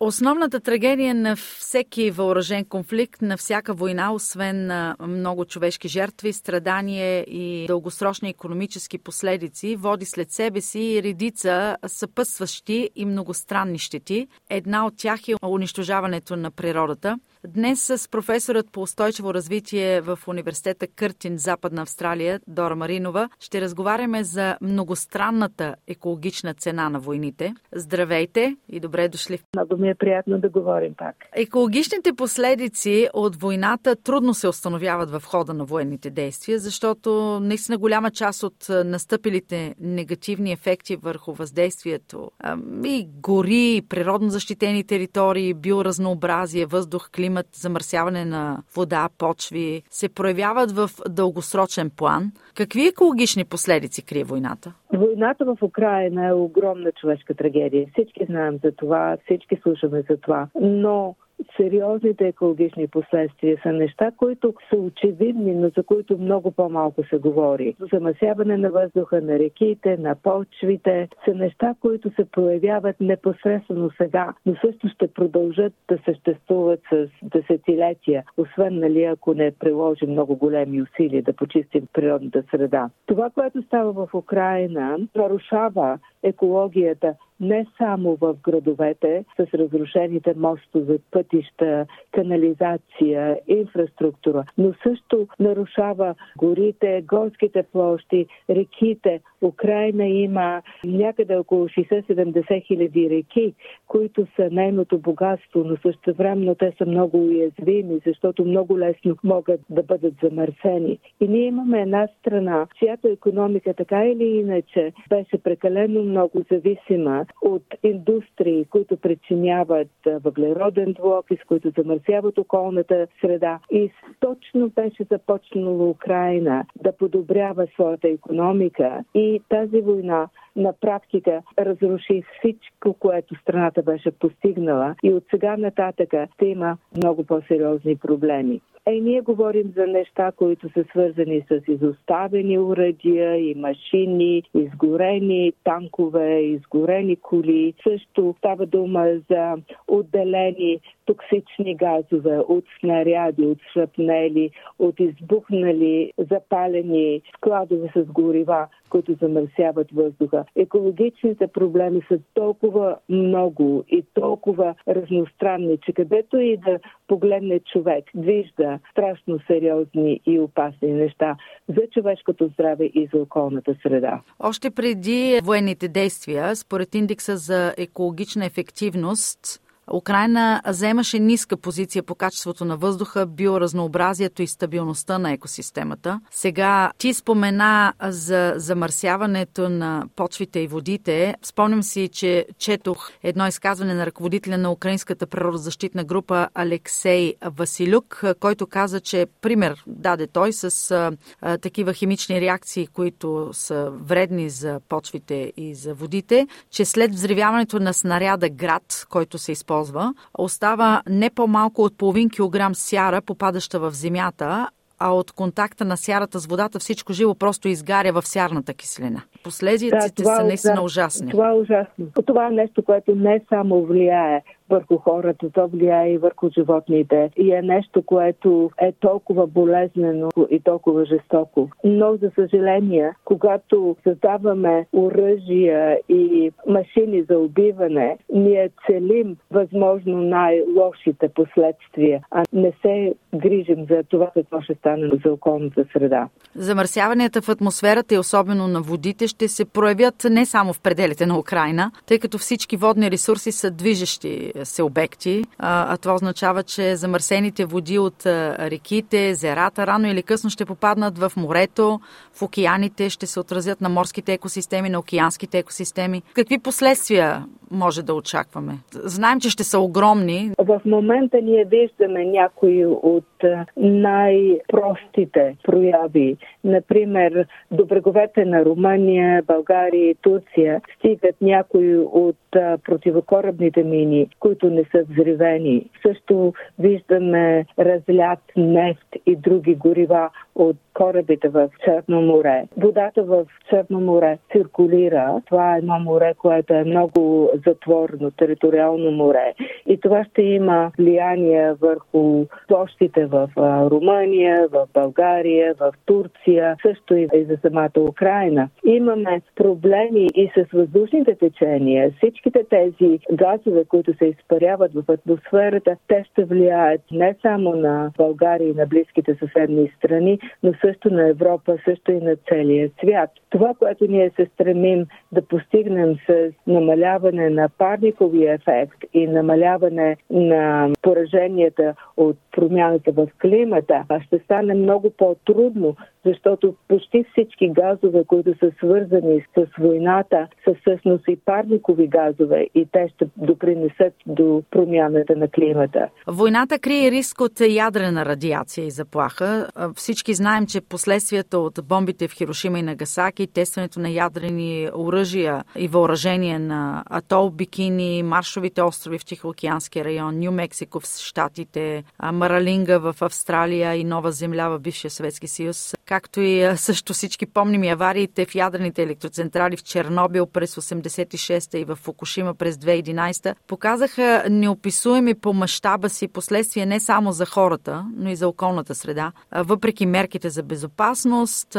Основната трагедия на всеки въоръжен конфликт, на всяка война, освен на много човешки жертви, страдания и дългосрочни економически последици, води след себе си редица съпътстващи и многостранни щети. Една от тях е унищожаването на природата. Днес с професорът по устойчиво развитие в университета Къртин, Западна Австралия, Дора Маринова, ще разговаряме за многостранната екологична цена на войните. Здравейте и добре дошли. Много ми е приятно да говорим пак. Екологичните последици от войната трудно се установяват в хода на военните действия, защото наистина голяма част от настъпилите негативни ефекти върху въздействието и гори, природно защитени територии, биоразнообразие, въздух, климат, замърсяване на вода, почви, се проявяват в дългосрочен план. Какви екологични последици крие войната? Войната в Украина е огромна човешка трагедия. Всички знаем за това, всички слушаме за това. Но сериозните екологични последствия са неща, които са очевидни, но за които много по-малко се говори. Замасяване на въздуха, на реките, на почвите са неща, които се проявяват непосредствено сега, но също ще продължат да съществуват с десетилетия, освен нали, ако не приложим много големи усилия да почистим природната среда. Това, което става в Украина, нарушава екологията не само в градовете с разрушените мостове, пътища, канализация, инфраструктура, но също нарушава горите, горските площи, реките. Украина има някъде около 60-70 хиляди реки, които са нейното богатство, но също времено те са много уязвими, защото много лесно могат да бъдат замърсени. И ние имаме една страна, чиято економика така или иначе беше прекалено много зависима от индустрии, които причиняват въглероден двуокис, които замърсяват околната среда. И точно беше започнала Украина да подобрява своята економика и тази война на практика разруши всичко, което страната беше постигнала и от сега нататъка ще има много по-сериозни проблеми. Е, ние говорим за неща, които са свързани с изоставени урадия и машини, изгорени танкове, изгорени коли. Също става дума за отделени токсични газове от снаряди, от шрапнели, от избухнали запалени складове с горива, които замърсяват въздуха. Екологичните проблеми са толкова много и толкова разностранни, че където и да погледне човек, вижда страшно сериозни и опасни неща за човешкото здраве и за околната среда. Още преди военните действия, според индекса за екологична ефективност, Украина заемаше ниска позиция по качеството на въздуха, биоразнообразието и стабилността на екосистемата. Сега ти спомена за замърсяването на почвите и водите. Спомням си, че четох едно изказване на ръководителя на Украинската природозащитна група Алексей Василюк, който каза, че пример даде той с а, такива химични реакции, които са вредни за почвите и за водите, че след взривяването на снаряда град, който се използва използва, остава не по-малко от половин килограм сяра, попадаща в земята, а от контакта на сярата с водата всичко живо просто изгаря в сярната киселина. Последиците да, са наистина ужасни. Това е ужасно. Това е нещо, което не само влияе върху хората, то влияе и върху животните. И е нещо, което е толкова болезнено и толкова жестоко. Но, за съжаление, когато създаваме оръжия и машини за убиване, ние целим възможно най-лошите последствия, а не се грижим за това какво ще стане за околната среда. Замърсяванията в атмосферата и особено на водите ще се проявят не само в пределите на Украина, тъй като всички водни ресурси са движещи се обекти, а, а това означава, че замърсените води от реките, зерата рано или късно ще попаднат в морето, в океаните, ще се отразят на морските екосистеми, на океанските екосистеми. Какви последствия може да очакваме? Знаем, че ще са огромни. В момента ние виждаме някои от най-простите прояви. Например, до бреговете на Румъния, България и Турция стигат някои от противокорабните мини, които не са взривени. Също виждаме разлят нефт и други горива от корабите в Черно море. Водата в Черно море циркулира. Това е едно море, което е много затворено, териториално море. И това ще има влияние върху площите в Румъния, в България, в Турция, също и за самата Украина. Имаме проблеми и с въздушните течения. Всичките тези газове, които се изпаряват в атмосферата, те ще влияят не само на България и на близките съседни страни, но също на Европа, също и на целия свят. Това, което ние се стремим да постигнем с намаляване на парниковия ефект и намаляване на пораженията от промяната в климата, ще стане много по-трудно, защото почти всички газове, които са свързани с войната, са всъщност и парникови газове и те ще допринесат до промяната на климата. Войната крие риск от ядрена радиация и заплаха. Всички знаем, че последствията от бомбите в Хирошима и Нагасаки, тестването на ядрени оръжия и въоръжение на атол Бикини, Маршовите острови в Тихоокеанския район, Нью Мексико в Штатите, Маралинга в Австралия и Нова земля в бившия Съветски съюз, както и също всички помним авариите в ядрените електроцентрали в Чернобил през 86-та и в Фукушима през 2011 показаха неописуеми по мащаба си последствия не само за хората, но и за околната среда. Въпреки мерките за безопасност,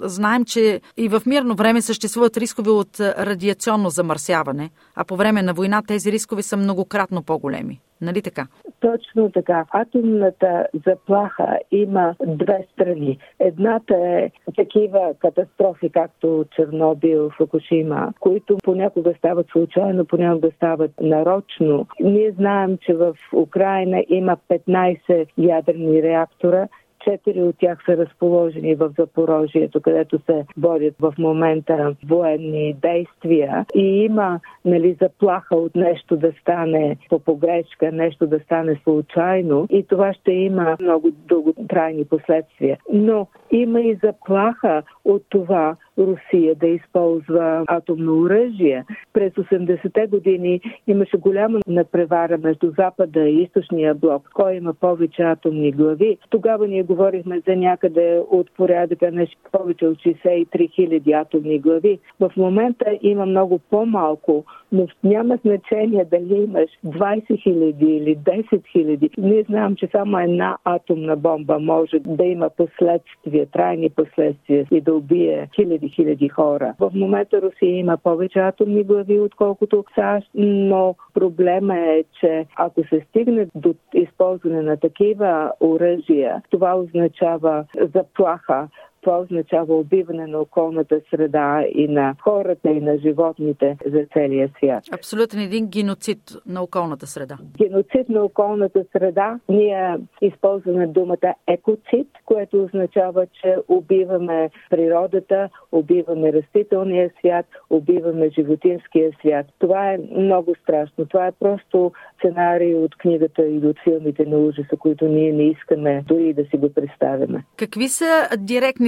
знаем, че и в мирно време съществуват рискове от радиационно замърсяване, а по време на война тези рискове са многократно по-големи. Нали така? Точно така. Атомната заплаха има две страни. Едната е такива катастрофи, както Чернобил, Фукушима, които понякога стават случайно, понякога стават нарочно. Ние знаем, че в Украина има 15 ядрени реактора, Четири от тях са разположени в Запорожието, където се борят в момента военни действия и има нали, заплаха от нещо да стане по погрешка, нещо да стане случайно и това ще има много дълготрайни последствия. Но има и заплаха от това Русия да използва атомно оръжие. През 80-те години имаше голяма надпревара между Запада и Източния блок. Кой има повече атомни глави? Тогава ние говорихме за някъде от порядъка на повече от 63 хиляди атомни глави. В момента има много по-малко, но няма значение дали имаш 20 хиляди или 10 хиляди. Ние знаем, че само една атомна бомба може да има последствия, трайни последствия и да убие хиляди хиляди хора. В момента Русия има повече атомни глави, отколкото САЩ, но проблема е, че ако се стигне до използване на такива оръжия, това означава заплаха това означава убиване на околната среда и на хората и на животните за целия свят. Абсолютно един геноцид на околната среда. Геноцид на околната среда. Ние използваме думата екоцид, което означава, че убиваме природата, убиваме растителния свят, убиваме животинския свят. Това е много страшно. Това е просто сценарий от книгата и от филмите на ужаса, които ние не искаме дори да си го представяме. Какви са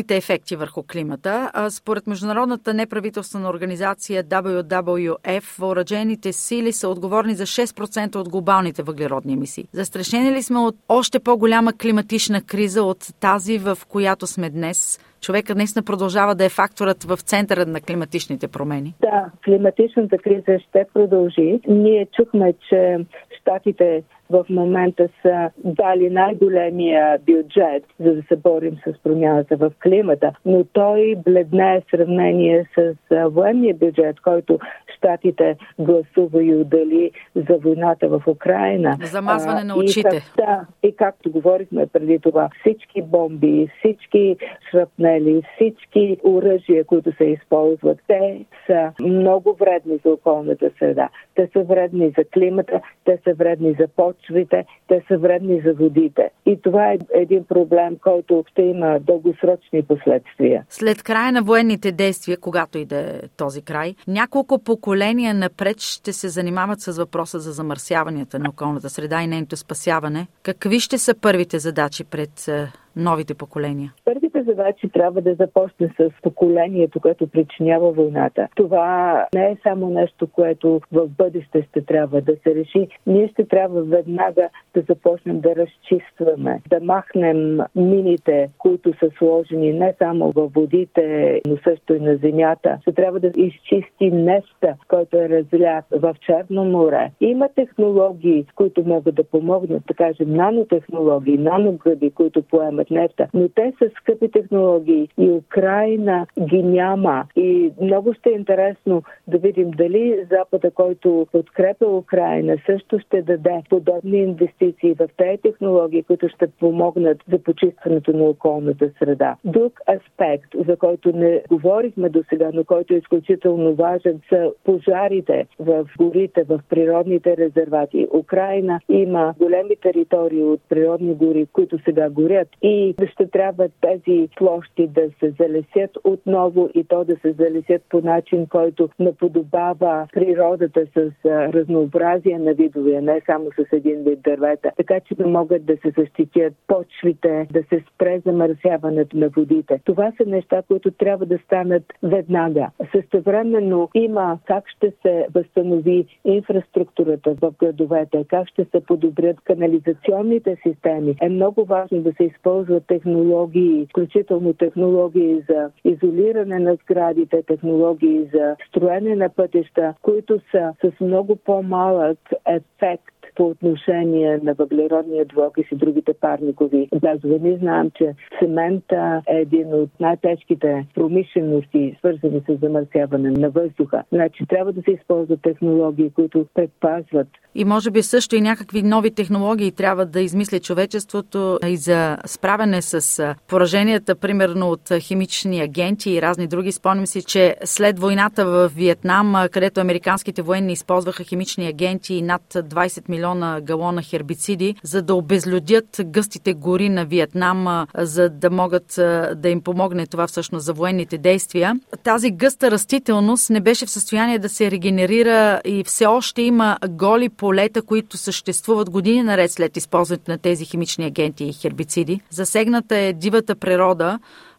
директните ефекти върху климата? Според Международната неправителствена организация WWF, въоръжените сили са отговорни за 6% от глобалните въглеродни емисии. Застрашени ли сме от още по-голяма климатична криза от тази, в която сме днес? човека наистина продължава да е факторът в центъра на климатичните промени? Да, климатичната криза ще продължи. Ние чухме, че щатите в момента са дали най-големия бюджет, за да се борим с промяната в климата, но той бледне в сравнение с военния бюджет, който щатите гласува и удали за войната в Украина. Замазване на очите. И, да, и както говорихме преди това, всички бомби, всички шрапнели, всички оръжия, които се използват, те са много вредни за околната среда. Те са вредни за климата, те са вредни за почвите, те са вредни за водите. И това е един проблем, който ще има дългосрочни последствия. След края на военните действия, когато и да е този край, няколко поколения напред ще се занимават с въпроса за замърсяванията на околната среда и нейното спасяване. Какви ще са първите задачи пред новите поколения? Първите задачи трябва да започне с поколението, което причинява войната. Това не е само нещо, което в бъдеще ще трябва да се реши. Ние ще трябва веднага да започнем да разчистваме, да махнем мините, които са сложени не само във водите, но също и на земята. Ще трябва да изчисти нефта, който е разлят в Черно море. Има технологии, които могат да помогнат, да кажем, нанотехнологии, наногръби, които поемат вземат нефта. Но те са скъпи технологии и Украина ги няма. И много ще е интересно да видим дали Запада, който подкрепя Украина, също ще даде подобни инвестиции в тези технологии, които ще помогнат за почистването на околната среда. Друг аспект, за който не говорихме до сега, но който е изключително важен, са пожарите в горите, в природните резервати. Украина има големи територии от природни гори, които сега горят. И и ще трябва тези площи да се залесят отново и то да се залесят по начин, който наподобава природата с разнообразие на видове, не само с един вид дървета, така че да могат да се защитят почвите, да се спре замърсяването на водите. Това са неща, които трябва да станат веднага. Същевременно има как ще се възстанови инфраструктурата в градовете, как ще се подобрят канализационните системи. Е много важно да се използва технологии, включително технологии за изолиране на сградите, технологии за строене на пътища, които са с много по-малък ефект по отношение на въглеродния двуокис и другите парникови газове. Ние знаем, че цемента е един от най-тежките промишлености, свързани с замърсяване на въздуха. Значи трябва да се използват технологии, които предпазват. И може би също и някакви нови технологии трябва да измисли човечеството и за справяне с пораженията, примерно от химични агенти и разни други. Спомням си, че след войната в Виетнам, където американските военни използваха химични агенти и над 20 милиона милиона галона хербициди, за да обезлюдят гъстите гори на Виетнам, за да могат да им помогне това всъщност за военните действия. Тази гъста растителност не беше в състояние да се регенерира и все още има голи полета, които съществуват години наред след използването на тези химични агенти и хербициди. Засегната е дивата природа,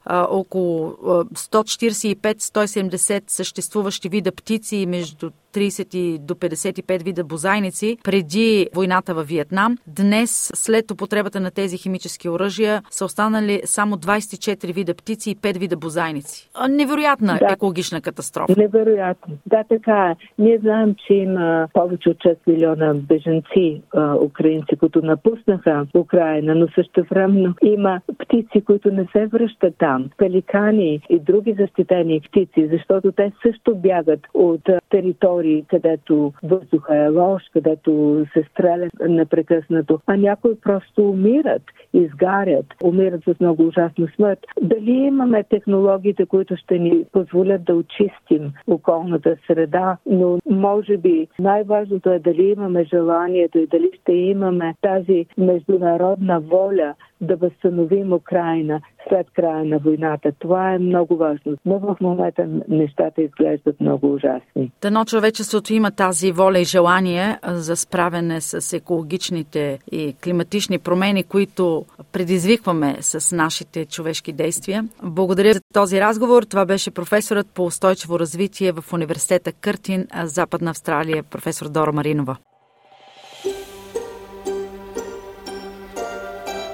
около 145-170 съществуващи вида птици и между 30 до 55 вида бозайници преди войната във Виетнам. Днес, след употребата на тези химически оръжия, са останали само 24 вида птици и 5 вида бозайници. Невероятна да. екологична катастрофа. Невероятно. Да, така е. Ние знаем, че има повече от 6 милиона беженци, украинци, които напуснаха Украина, но също времено има птици, които не се връщат там. Пеликани и други защитени птици, защото те също бягат от територии където въздуха е лош, където се стреля непрекъснато, а някои просто умират, изгарят, умират с много ужасна смърт. Дали имаме технологиите, които ще ни позволят да очистим околната среда, но може би най-важното е дали имаме желанието и дали ще имаме тази международна воля да възстановим Украина след края на войната. Това е много важно. Но в момента нещата изглеждат много ужасни. Дано човечеството има тази воля и желание за справяне с екологичните и климатични промени, които предизвикваме с нашите човешки действия. Благодаря за този разговор. Това беше професорът по устойчиво развитие в университета Къртин, Западна Австралия, професор Дора Маринова.